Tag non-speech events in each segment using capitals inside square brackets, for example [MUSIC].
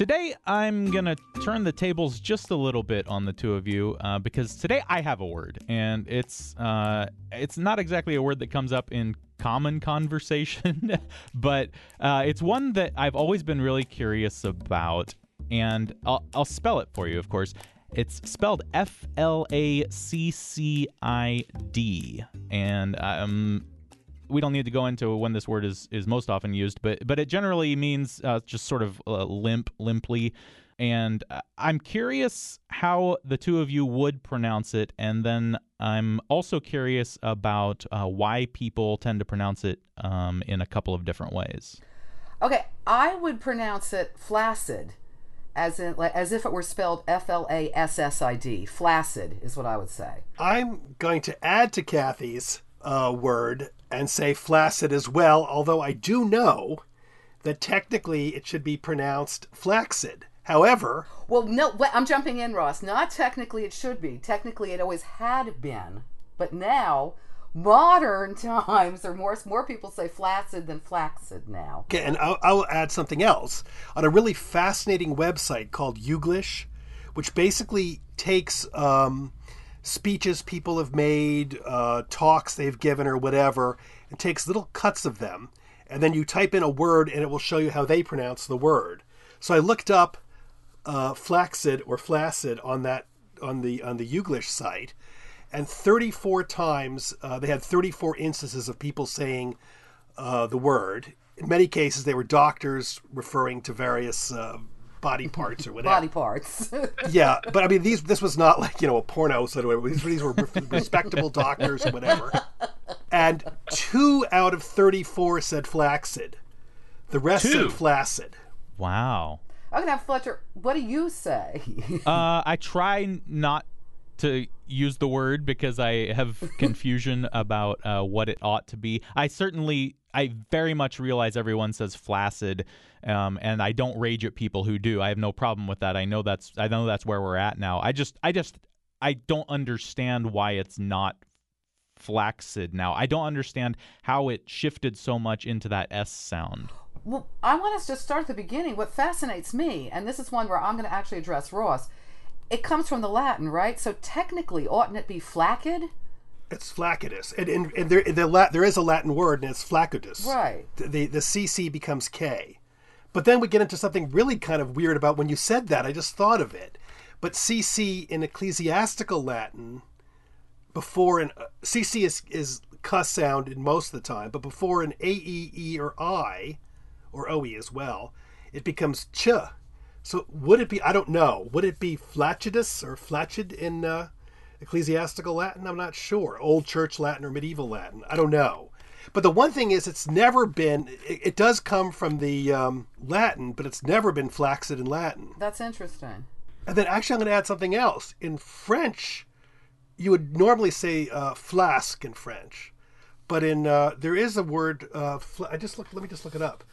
Today, I'm going to turn the tables just a little bit on the two of you uh, because today I have a word, and it's uh, it's not exactly a word that comes up in common conversation, [LAUGHS] but uh, it's one that I've always been really curious about, and I'll, I'll spell it for you, of course. It's spelled F L A C C I D, and um, we don't need to go into when this word is is most often used, but but it generally means uh, just sort of uh, limp, limply. And uh, I'm curious how the two of you would pronounce it, and then I'm also curious about uh, why people tend to pronounce it um, in a couple of different ways. Okay, I would pronounce it flaccid, as in as if it were spelled F L A S S I D. Flaccid is what I would say. I'm going to add to Kathy's uh, word and say flaccid as well, although I do know that technically it should be pronounced flaccid. However, well, no, I'm jumping in, Ross. Not technically it should be. Technically it always had been, but now modern [LAUGHS] times or more more people say flaccid than flaccid now. Okay, and I'll, I'll add something else on a really fascinating website called Youglish, which basically takes um, speeches people have made, uh, talks they've given, or whatever, and takes little cuts of them, and then you type in a word, and it will show you how they pronounce the word. So I looked up uh, flaccid or flaccid on that on the on the Youglish site, and 34 times uh, they had 34 instances of people saying uh, the word. In many cases, they were doctors referring to various uh, body parts or [LAUGHS] whatever. Body parts. [LAUGHS] yeah, but I mean, these this was not like you know a porno sort of. These, these were respectable doctors or whatever. And two out of thirty-four said flaccid. The rest Two. said flaccid. Wow. Okay, now Fletcher, what do you say? Uh, I try not to use the word because I have [LAUGHS] confusion about uh, what it ought to be. I certainly, I very much realize everyone says flaccid, um, and I don't rage at people who do. I have no problem with that. I know that's, I know that's where we're at now. I just, I just, I don't understand why it's not flaccid now. I don't understand how it shifted so much into that S sound. Well, I want us to start at the beginning. What fascinates me, and this is one where I'm going to actually address Ross, it comes from the Latin, right? So technically, oughtn't it be flaccid? It's flaccidus, and, and, and there the La- there is a Latin word, and it's flaccidus. Right. The, the the CC becomes K, but then we get into something really kind of weird about when you said that. I just thought of it, but CC in ecclesiastical Latin, before an uh, CC is is cuss sound in most of the time, but before an A E E or I, or OE as well, it becomes ch. So would it be? I don't know. Would it be flacidus or flacid in uh, ecclesiastical Latin? I'm not sure. Old Church Latin or medieval Latin? I don't know. But the one thing is, it's never been. It, it does come from the um, Latin, but it's never been flaccid in Latin. That's interesting. And then actually, I'm going to add something else. In French, you would normally say uh, flask in French, but in uh, there is a word. Uh, fl- I just look. Let me just look it up.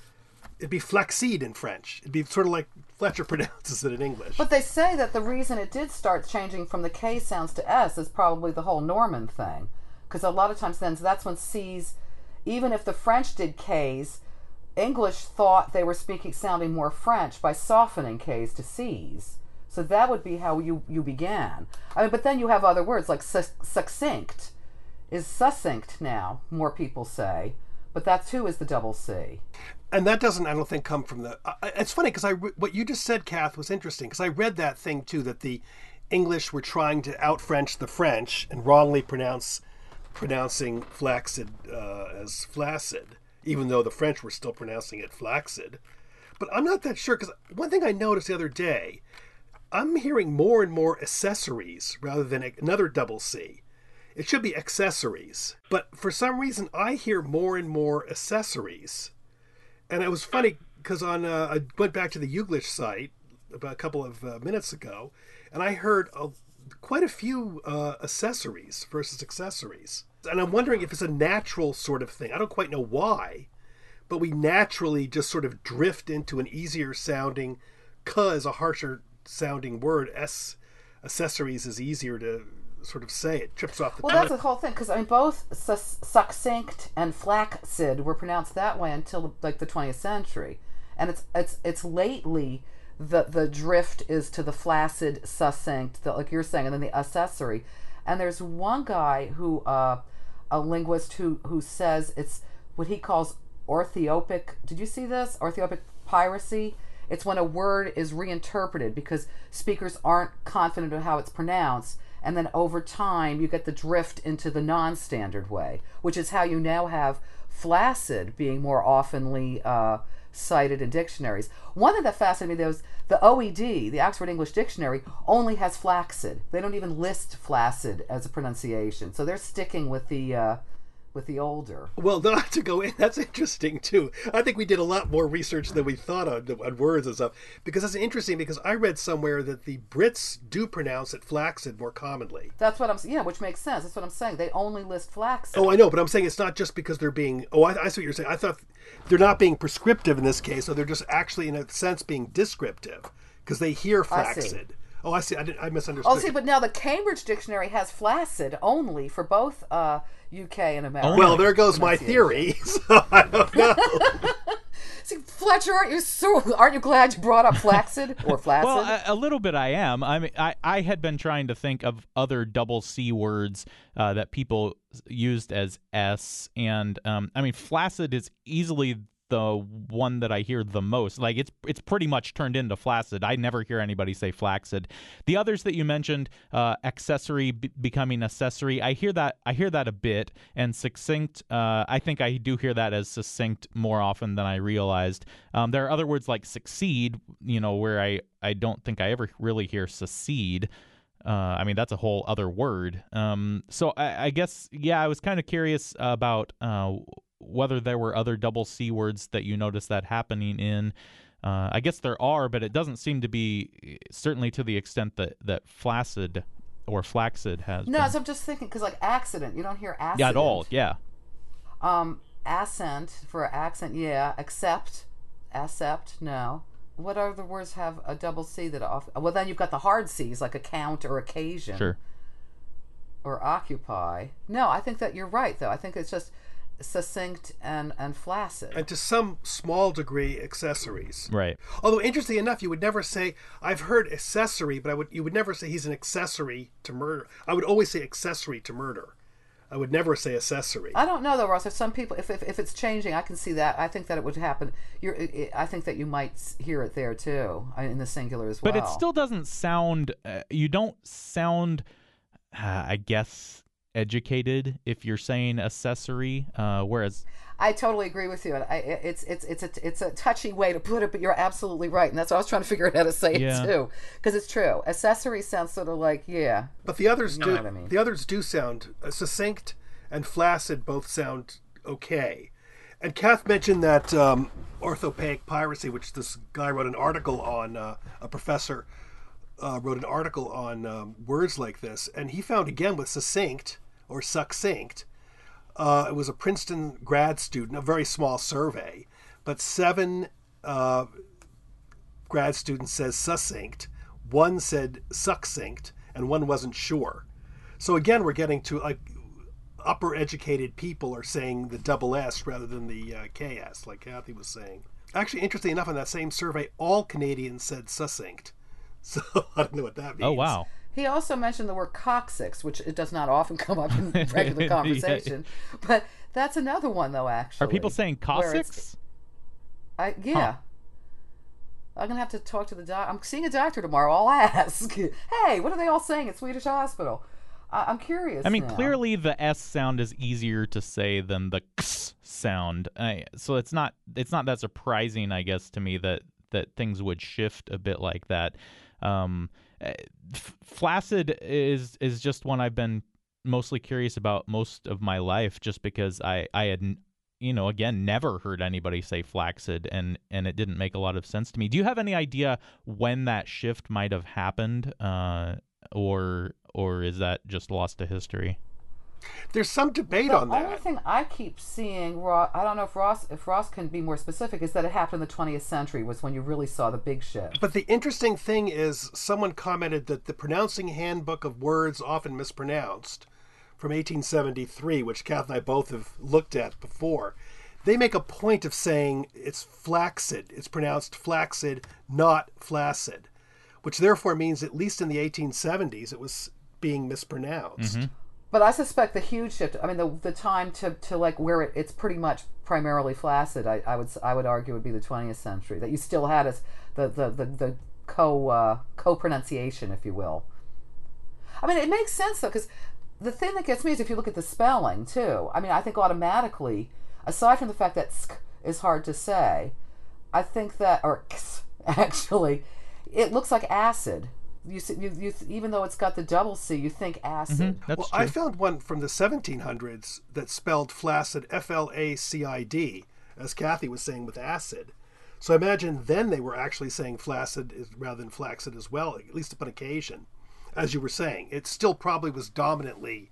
It'd be flaxseed in French. It'd be sort of like Fletcher [LAUGHS] pronounces it in English. But they say that the reason it did start changing from the K sounds to S is probably the whole Norman thing. Because a lot of times then that's when C's, even if the French did K's, English thought they were speaking sounding more French by softening K's to C's. So that would be how you, you began. I mean, but then you have other words like su- succinct is succinct now, more people say. But that too is the double C. and that doesn't i don't think come from the uh, it's funny because i what you just said kath was interesting because i read that thing too that the english were trying to out french the french and wrongly pronounce pronouncing flaccid uh, as flaccid even though the french were still pronouncing it flaccid. But i'm not that sure because one thing i noticed the other day i'm hearing more and more accessories rather than another double c. It should be accessories. But for some reason i hear more and more accessories and it was funny because on uh, I went back to the Youglish site about a couple of uh, minutes ago, and I heard a, quite a few uh, accessories versus accessories, and I'm wondering if it's a natural sort of thing. I don't quite know why, but we naturally just sort of drift into an easier sounding. cause a harsher sounding word. S accessories is easier to sort of say. It trips off the Well, tongue. that's the whole thing because I mean, both sus- succinct and flaccid were pronounced that way until like the 20th century, and it's it's it's lately the the drift is to the flaccid, succinct, the, like you're saying, and then the accessory. And there's one guy who, uh, a linguist who who says it's what he calls orthoepic. Did you see this? Orthoepic piracy. It's when a word is reinterpreted because speakers aren't confident of how it's pronounced, and then over time you get the drift into the non-standard way, which is how you now have flaccid being more oftenly uh, cited in dictionaries. One thing that fascinated me though is the OED, the Oxford English Dictionary, only has flaccid. They don't even list flaccid as a pronunciation, so they're sticking with the uh, with the older. Well, not to go in, that's interesting too. I think we did a lot more research than we thought on, on words and stuff because that's interesting. Because I read somewhere that the Brits do pronounce it flaccid more commonly. That's what I'm yeah, which makes sense. That's what I'm saying. They only list flaccid. Oh, I know, but I'm saying it's not just because they're being. Oh, I, I see what you're saying. I thought they're not being prescriptive in this case, so they're just actually, in a sense, being descriptive because they hear flaccid. Oh, I see. I, did, I misunderstood. Oh, see, but now the Cambridge Dictionary has flaccid only for both uh, UK and America. well, there goes my theory. [LAUGHS] So I don't know. [LAUGHS] See, Fletcher, aren't you so? Aren't you glad you brought up flaccid or [LAUGHS] flaccid? Well, a, a little bit I am. I mean, I, I had been trying to think of other double C words uh, that people used as S, and um, I mean, flaccid is easily the one that I hear the most. Like it's it's pretty much turned into flaccid. I never hear anybody say flaccid. The others that you mentioned, uh, accessory b- becoming accessory, I hear that I hear that a bit. And succinct, uh, I think I do hear that as succinct more often than I realized. Um, there are other words like succeed, you know, where I I don't think I ever really hear secede. Uh, I mean, that's a whole other word. Um, so I, I guess, yeah, I was kind of curious about uh, whether there were other double C words that you noticed that happening in. Uh, I guess there are, but it doesn't seem to be certainly to the extent that that flaccid or flaccid has. no, been. so I'm just thinking because like accident, you don't hear accident. yeah, at all. Yeah. Um, accent for accent, yeah. Accept, accept, no. What other words have a double C that off? Well, then you've got the hard C's like account or occasion. Sure. or occupy. No, I think that you're right though. I think it's just succinct and and flaccid. and to some small degree, accessories. Right. Although interesting enough, you would never say I've heard accessory, but I would you would never say he's an accessory to murder. I would always say accessory to murder. I would never say accessory. I don't know though, Ross. If some people, if, if, if it's changing, I can see that. I think that it would happen. You're, it, it- I think that you might hear it there too, in the singular as well. But it still doesn't sound. Uh, you don't sound. Uh, I guess educated if you're saying accessory, uh, whereas I totally agree with you. I, I- it's it's it's a it's a touchy way to put it, but you're absolutely right, and that's why I was trying to figure out how to say Yeah. it too, because it's true. Accessory sounds sort of like yeah, But the others know do. I mean. The others do sound uh, succinct and flaccid. Both sound okay. And Kath mentioned that um, orthoepic piracy, which this guy wrote an article on. Uh, a professor uh, wrote an article on um, words like this, and he found again with succinct or succinct. Uh, it was a Princeton grad student, a very small survey, but seven uh, grad students says succinct, one said succinct, and one wasn't sure. So again, we're getting to like upper educated people are saying the double S rather than the uh, KS, like Kathy was saying. Actually, interesting enough, in that same survey, all Canadians said succinct. [LAUGHS] So I don't know what that means. oh wow, He also mentioned the word coccyx, which it does not often [LAUGHS] come up in [LAUGHS] regular Yeah. [LAUGHS] conversation. But that's another one, though. Actually, are people saying Cossacks? I yeah. I'm gonna have to talk to the doc. I'm seeing a doctor tomorrow. I'll ask. hey, what are they all saying at Swedish Hospital? I- I'm curious. I mean, now. clearly the S sound is easier to say than the X sound. I, so it's not it's not that surprising, I guess, to me that that things would shift a bit like that. Um, flaccid is is just one I've been mostly curious about most of my life, just because I I had you know, again, never heard anybody say flaccid, and and it didn't make a lot of sense to me. Do you have any idea when that shift might have happened, uh, or or is that just lost to history? There's some debate The on that. The only thing I keep seeing, Ross, I don't know if Ross, if Ross can be more specific, is that it happened in the 20th century was when you really saw the big shift. But the interesting thing is, someone commented that the pronouncing handbook of words often mispronounced from 1873, which Kath and I both have looked at before, they make a point of saying it's flaccid. It's pronounced flaccid, not flaccid, which therefore means, at least in the 1870s, it was being mispronounced. Mm-hmm. But I suspect the huge shift. I mean, the the time to, to like where it, it's pretty much primarily flaccid. I, I would I would argue would be the 20th century. That you still had as the the the, the co uh, co pronunciation, if you will. I mean, it makes sense though, because the thing that gets me is if you look at the spelling too. I mean, I think automatically, aside from the fact that sk is hard to say, I think that or x [LAUGHS] actually, it looks like acid. You, you, you even though it's got the double C, you think acid. Mm-hmm. That's well, true. I found one from the 1700s that spelled flaccid F L A C I D, as Kathy was saying with acid. So I imagine then they were actually saying flaccid is- rather than flaccid as well, at least upon occasion. As you were saying, it still probably was dominantly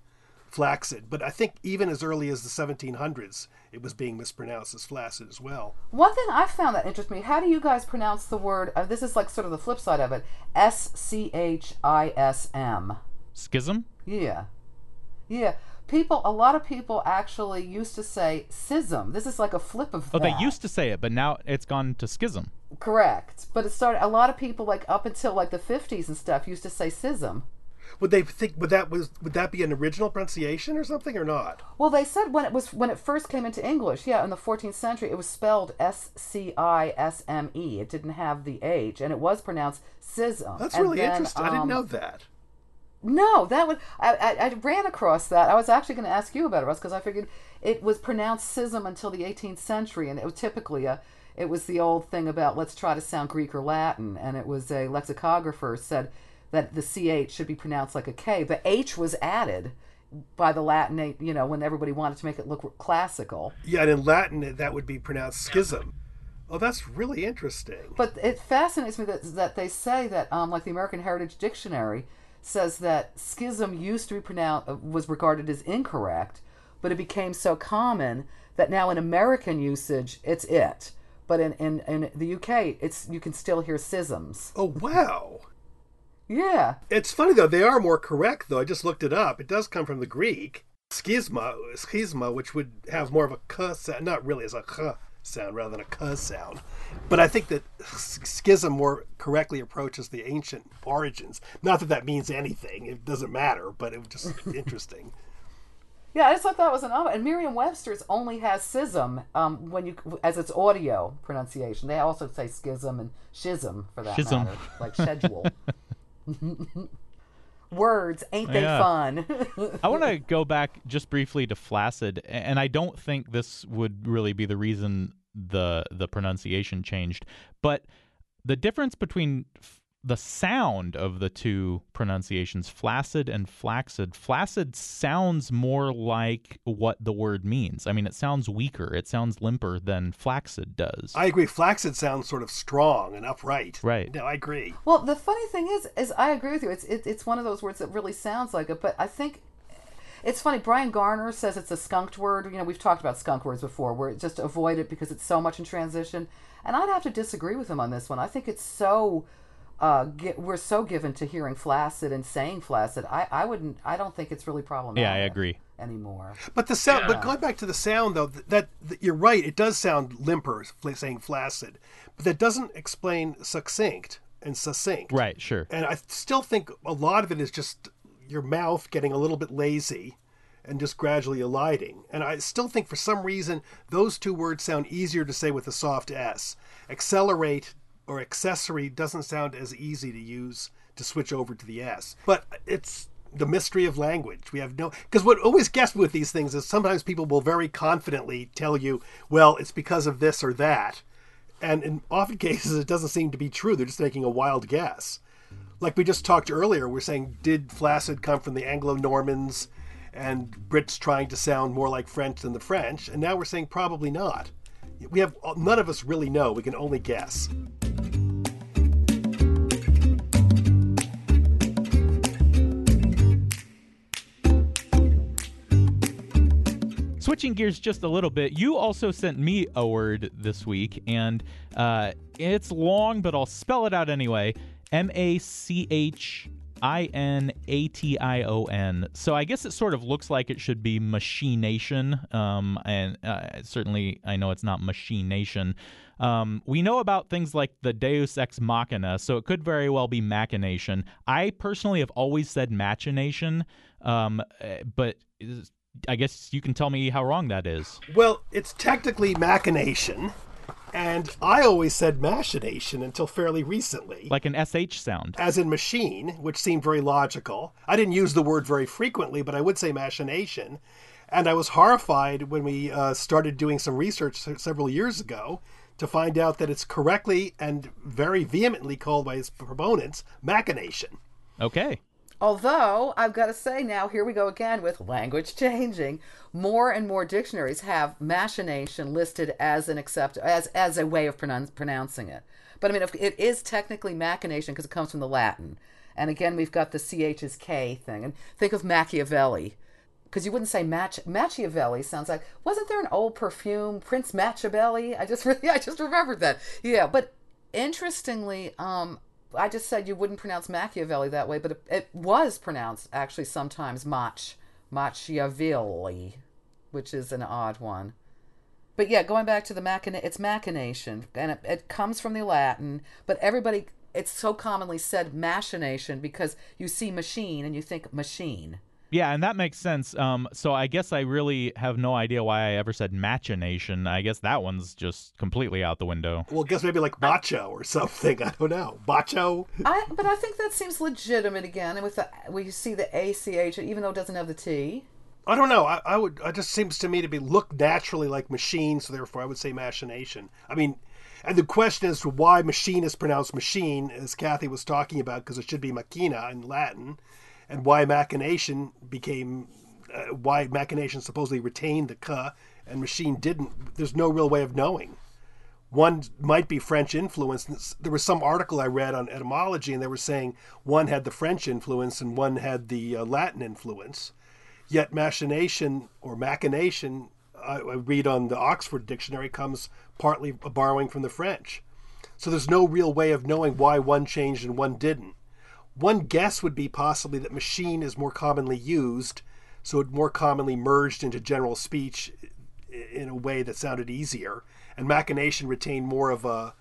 flaccid, but I think even as early as the 1700s, it was being mispronounced as flaccid as well. One thing I found that interests me: how do you guys pronounce the word? Uh, this is like sort of the flip side of it. S C H I S M. Schism. Yeah, yeah. People, a lot of people actually used to say schism. This is like a flip of Oh, that. they used to say it, but now it's gone to schism. correct, but it started. A lot of people, like up until like the fifties and stuff, used to say schism. Would they think would that was would that be an original pronunciation or something or not? Well, they said when it was when it first came into English, yeah, in the 14th century, it was spelled S C I S M E. It didn't have the H, and it was pronounced schism. That's And really then, interesting. I didn't um, know that. No, that would I, I, I ran across that. I was actually going to ask you about it, Russ, because I figured it was pronounced schism until the 18th century, and it was typically a it was the old thing about let's try to sound Greek or Latin, and it was a lexicographer said that the ch should be pronounced like a k. The h was added by the Latin, you know, when everybody wanted to make it look classical. Yeah, and in Latin that would be pronounced schism. Oh, that's really interesting. But it fascinates me that that they say that, um, like the American Heritage Dictionary says that schism used to be pronounced uh, was regarded as incorrect, but it became so common that now in American usage it's it. But in, in, in the UK, it's you can still hear schisms. Oh wow. Yeah, It's funny though, they are more correct though. I just looked it up. It does come from the Greek. Schisma, schisma, which would have more of a k sound, not really as a k sound rather than a k sound. But I think that schism more correctly approaches the ancient origins. Not that that means anything. It doesn't matter, but it was just [LAUGHS] interesting. yeah. I just thought that was an odd. And Merriam-Webster's only has schism um, when you as its audio pronunciation. They also say schism and schism for that Schism. matter, like schedule. [LAUGHS] [LAUGHS] Words ain't they Yeah. fun? [LAUGHS] I want to [LAUGHS] go back just briefly to flaccid, and I don't think this would really be the reason the the pronunciation changed, but the difference between f- the sound of the two pronunciations, flaccid and flaccid, flaccid sounds more like what the word means. I mean, it sounds weaker, it sounds limper than flaccid does. I agree. Flaccid sounds sort of strong and upright. Right. No, I agree. Well, the funny thing is, is I agree with you. It's it, it's one of those words that really sounds like it, but I think it's funny. Bryan Garner says it's a skunked word. You know, we've talked about skunk words before, where it just avoid it because it's so much in transition. And I'd have to disagree with him on this one. I think it's so. Uh, get, we're so given to hearing flaccid and saying flaccid. I, I wouldn't. I don't think it's really problematic. yeah, I agree. anymore. But the sound, but going back to the sound though, that, that you're right. It does sound limper, saying flaccid, but that doesn't explain succinct and succinct. Right, sure. And I still think a lot of it is just your mouth getting a little bit lazy and just gradually eliding. And I still think for some reason those two words sound easier to say with a soft S. Accelerate or accessory doesn't sound as easy to use to switch over to the S. But it's the mystery of language. We have no because what always gets me with these things is sometimes people will very confidently tell you, well, it's because of this or that. And in often [LAUGHS] cases it doesn't seem to be true. They're just making a wild guess like we just talked earlier, we're saying, did flaccid come from the Anglo Normans and Brits trying to sound more like French than the French, and now we're saying probably not. We have none of us really know. We can only guess. Switching gears just a little bit, you also sent me a word this week, and uh, it's long, but I'll spell it out anyway. M A C H I N A T I O N. So I guess it sort of looks like it should be machination. Um, and uh, certainly I know it's not machination. Um, we know about things like the Deus Ex Machina, so it could very well be machination. I personally have always said machination, um, eh, but I guess you can tell me how wrong that is. Well, it's technically machination, and I always said machination until fairly recently. Like an SH sound. As in machine, which seemed very logical. I didn't use the word very frequently, but I would say machination. And I was horrified when we uh, started doing some research several years ago to find out that it's correctly and very vehemently called by its proponents machination. Okay. Although I've got to say now, here we go again with language changing. More and more dictionaries have machination listed as an accept as as a way of pronoun- pronouncing it. But I mean, if, it is technically machination because it comes from the Latin. And again, we've got the ch is k thing. And think of Machiavelli, because you wouldn't say Mach- Machiavelli. Sounds like wasn't there an old perfume, Prince Machiavelli? I just really, [LAUGHS] I just remembered that. Yeah, but interestingly, um, I just said you wouldn't pronounce Machiavelli that way, but it, it was pronounced actually sometimes Mach, Machiavelli, which is an odd one. But yeah, going back to the machina, it's machination, and it, it comes from the Latin. But everybody, it's so commonly said machination because you see machine and you think machine. Yeah, and that makes sense. Um, so I guess I really have no idea why I ever said machination. I guess that one's just completely out the window. Well, I guess maybe like macho or something. [LAUGHS] I don't know. Macho. I, but I think that seems legitimate again. And with the we see the ACH, even though it doesn't have the T. I don't know. I, I would. It just seems to me to be look naturally like machine, so therefore I would say machination. I mean, and the question is why machine is pronounced machine, as Kathy was talking about, because it should be machina in Latin and why machination became uh, why machination supposedly retained the ka and machine didn't. There's no real way of knowing. One might be French influence. There was some article I read on etymology, and they were saying one had the French influence and one had the uh, Latin influence. Yet machination or machination, I, I read on the Oxford Dictionary, comes partly borrowing from the French. So there's no real way of knowing why one changed and one didn't. One guess would be possibly that machine is more commonly used, so it more commonly merged into general speech in a way that sounded easier, and machination retained more of a,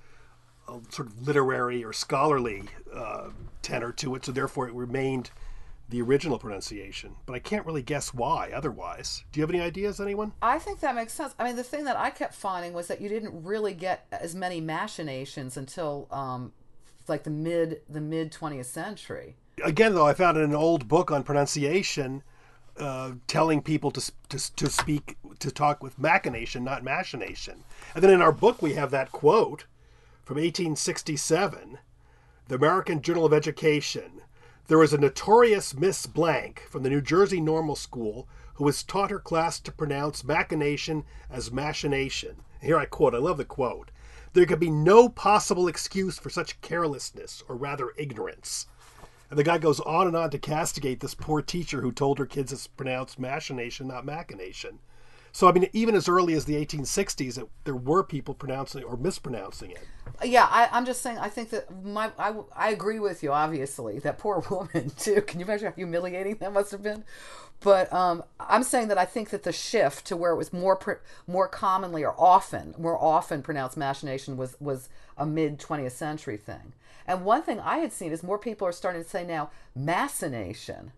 a sort of literary or scholarly uh, tenor to it, so therefore it remained the original pronunciation. But I can't really guess why otherwise. Do you have any ideas, anyone? I think that makes sense. I mean, the thing that I kept finding was that you didn't really get as many machinations until um, like the mid the mid 20th century. Again, though, I found an old book on pronunciation uh, telling people to, to to speak to talk with machination, not machination. And then in our book we have that quote from 1867, the American Journal of Education. There was a notorious Miss Blank from the New Jersey Normal School who was taught her class to pronounce machination as machination. Here I quote, I love the quote. There could be no possible excuse for such carelessness, or rather ignorance. And the guy goes on and on to castigate this poor teacher who told her kids it's pronounced machination, not machination. So, I mean, even as early as the 1860s, it, there were people pronouncing or mispronouncing it. Yeah, I, am just saying, I think that my, I, I agree with you, obviously. That poor [LAUGHS] woman, too. Can you imagine how humiliating that must have been? But um, I'm saying that I think that the shift to where it was more more commonly or often more often pronounced machination was was a mid 20th century thing. And one thing I had seen is more people are starting to say now massination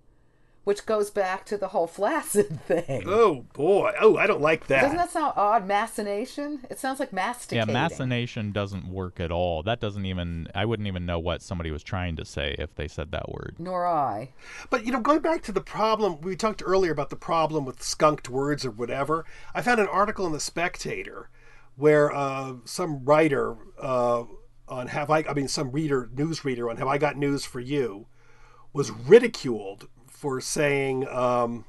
which goes back to the whole flaccid [LAUGHS] thing. Oh boy! Oh, I don't like that. Doesn't that sound odd? Massination? It sounds like masticating. Yeah, massination doesn't work at all. That doesn't even. I wouldn't even know what somebody was trying to say if they said that word. Nor I. But you know, going back to the problem we talked earlier about the problem with skunked words or whatever. I found an article in the Spectator where uh, some writer uh, on have I? I mean, some reader, news reader on Have I Got News for You, was ridiculed for saying um,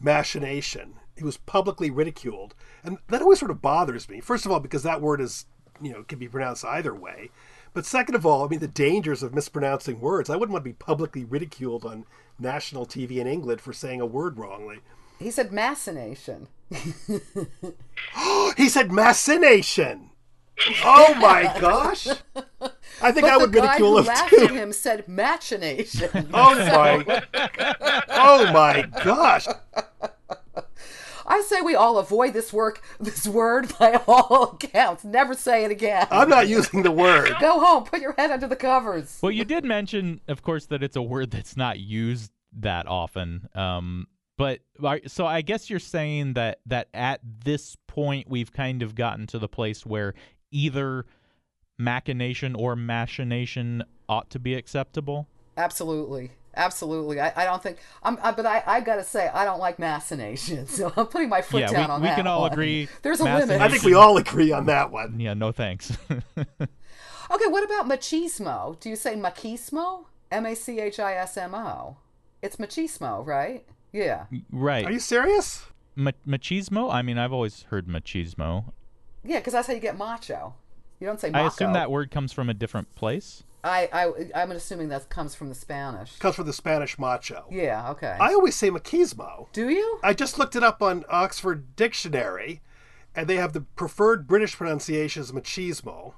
machination. He was publicly ridiculed, and that always sort of bothers me. First of all, because that word is, you know, can be pronounced either way. But second of all, I mean, the dangers of mispronouncing words. I wouldn't want to be publicly ridiculed on national TV in England for saying a word wrongly. He said machination. [GASPS] he said machination. Oh my gosh! [LAUGHS] I think But I would the guy ridicule who him laughed too. at him said machination. [LAUGHS] Oh my! Oh my gosh! I say we all avoid this work, this word by all accounts. Never say it again. I'm not using the word. Go home. Put your head under the covers. Well, you did mention, of course, that it's a word that's not used that often. Um, but so I guess you're saying that that at this point we've kind of gotten to the place where either machination or machination ought to be acceptable. Absolutely. Absolutely. I, I don't think I'm I, but I, I gotta say I don't like machination. [LAUGHS] So I'm putting my foot Yeah, we- down on we that. We can all one. agree There's a limit. I think we all agree on that one. Yeah, no thanks. [LAUGHS] Okay, what about machismo? Do you say machismo? M A C H I S M O. It's machismo, right? Yeah. right. Are you serious? Ma- machismo? I mean, I've always heard machismo. Yeah, because that's how you get macho. You don't say macho. I assume that word comes from a different place. I, I, I'm assuming that comes from the Spanish. Comes from the Spanish macho. Yeah, okay. I always say machismo. Do you? I just looked it up on Oxford Dictionary, and they have the preferred British pronunciation is machismo.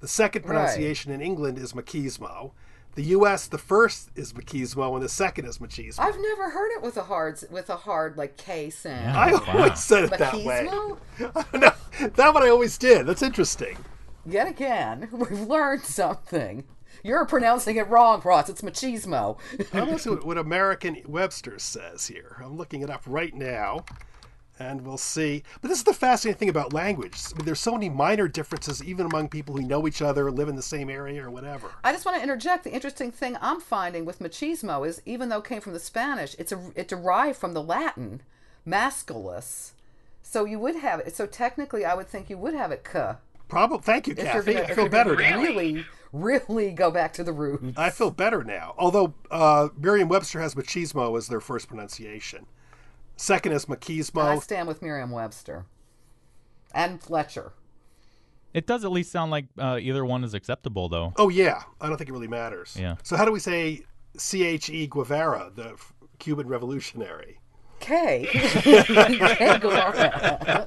The second Right. pronunciation in England is machismo. The U.S. the first is machismo, and the second is machismo. I've never heard it with a hard with a hard like K sound. I Wow. always said it that way. Machismo? [LAUGHS] I don't know. That one I always did. That's interesting. Yet again, [LAUGHS] we've learned something. You're pronouncing it wrong, Ross. It's machismo. I'm listening to what Merriam-Webster says here. I'm looking it up right now, and we'll see. But this is the fascinating thing about language. I mean, there's so many minor differences, even among people who know each other, live in the same area, or whatever. I just want to interject. The interesting thing I'm finding with machismo is, even though it came from the Spanish, it's a it derived from the Latin masculus. So you would have it. So technically, I would think you would have it. Probably. Thank you, If Kathy. gonna, I feel better now. really, really go back to the roots. I feel better now. Although uh, Merriam-Webster has machismo as their first pronunciation. Second is machismo. I stand with Merriam-Webster and Fletcher. It does at least sound like uh, either one is acceptable, though. Oh yeah, I don't think it really matters. Yeah. So how do we say C H E Guevara, the f- Cuban revolutionary? K. [LAUGHS] K. Guevara.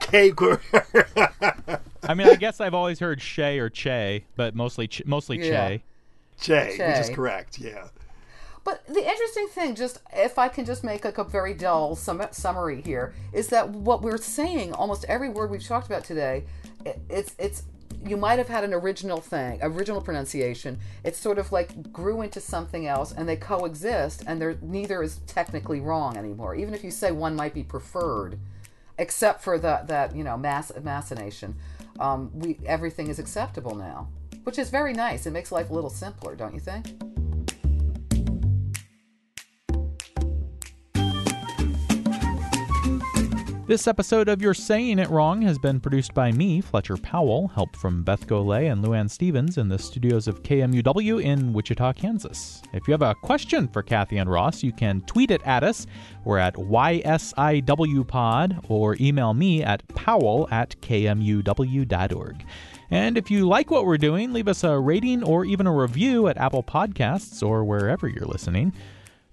K Guevara. I mean, I guess I've always heard Shay or Che, but mostly ch- mostly Yeah. Che. J, which is correct. Yeah. But the interesting thing, just if I can just make like a very dull sum- summary here, is that what we're saying, almost every word we've talked about today, it, it's it's you might have had an original thing, original pronunciation. It's sort of like grew into something else, and they coexist, and they're neither is technically wrong anymore. Even if you say one might be preferred, except for the, that you know mass machination, um, we everything is acceptable now, which is very nice. It makes life a little simpler, don't you think? This episode of You're Saying It Wrong has been produced by me, Fletcher Powell, help from Beth Golay and Luann Stevens in the studios of KMUW in Wichita, Kansas. If you have a question for Kathy and Ross, you can tweet it at us. We're at YSIWPod or email me at powell at KMUW.org. And if you like what we're doing, leave us a rating or even a review at Apple Podcasts or wherever you're listening.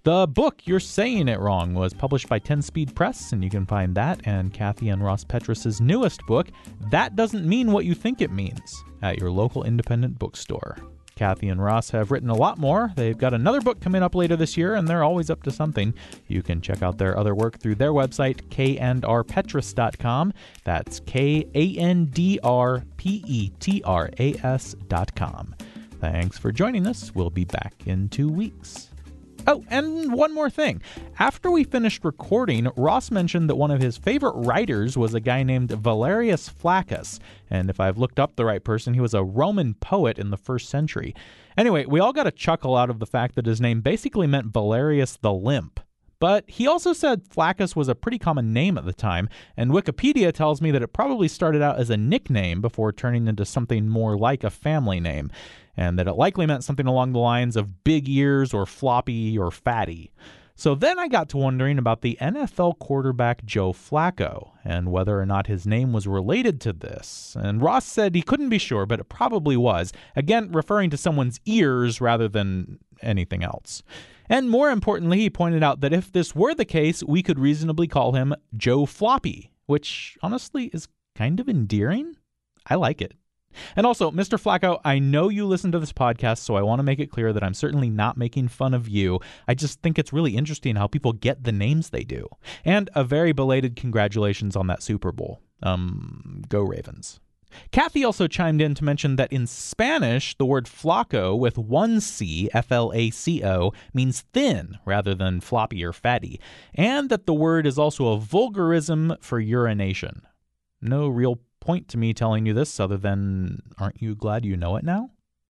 The book You're Saying It Wrong was published by 10 Speed Press, and you can find that and Kathy and Ross Petras's newest book, That Doesn't Mean What You Think It Means, at your local independent bookstore. Kathy and Ross have written a lot more. They've got another book coming up later this year, and they're always up to something. You can check out their other work through their website, kandrpetras.com. That's K A N D R P E T R A S.com. Thanks for joining us. We'll be back in two weeks. Oh, and one more thing. After we finished recording, Ross mentioned that one of his favorite writers was a guy named Valerius Flaccus. And if I've looked up the right person, he was a Roman poet in the first century. Anyway, we all got a chuckle out of the fact that his name basically meant Valerius the Limp. But he also said Flaccus was a pretty common name at the time, and Wikipedia tells me that it probably started out as a nickname before turning into something more like a family name, and that it likely meant something along the lines of big ears or floppy or fatty. So then I got to wondering about the NFL quarterback Joe Flacco and whether or not his name was related to this. And Ross said he couldn't be sure, but it probably was, again, referring to someone's ears rather than anything else. And more importantly, he pointed out that if this were the case, we could reasonably call him Joe Floppy, which honestly is kind of endearing. I like it. And also, Mr. Flacco, I know you listen to this podcast, so I want to make it clear that I'm certainly not making fun of you. I just think it's really interesting how people get the names they do. And a very belated congratulations on that Super Bowl. Um, go Ravens. Kathy also chimed in to mention that in Spanish, the word flaco with one C, F L A C O, means thin rather than floppy or fatty, and that the word is also a vulgarism for urination. No real point to me telling you this other than aren't you glad you know it now?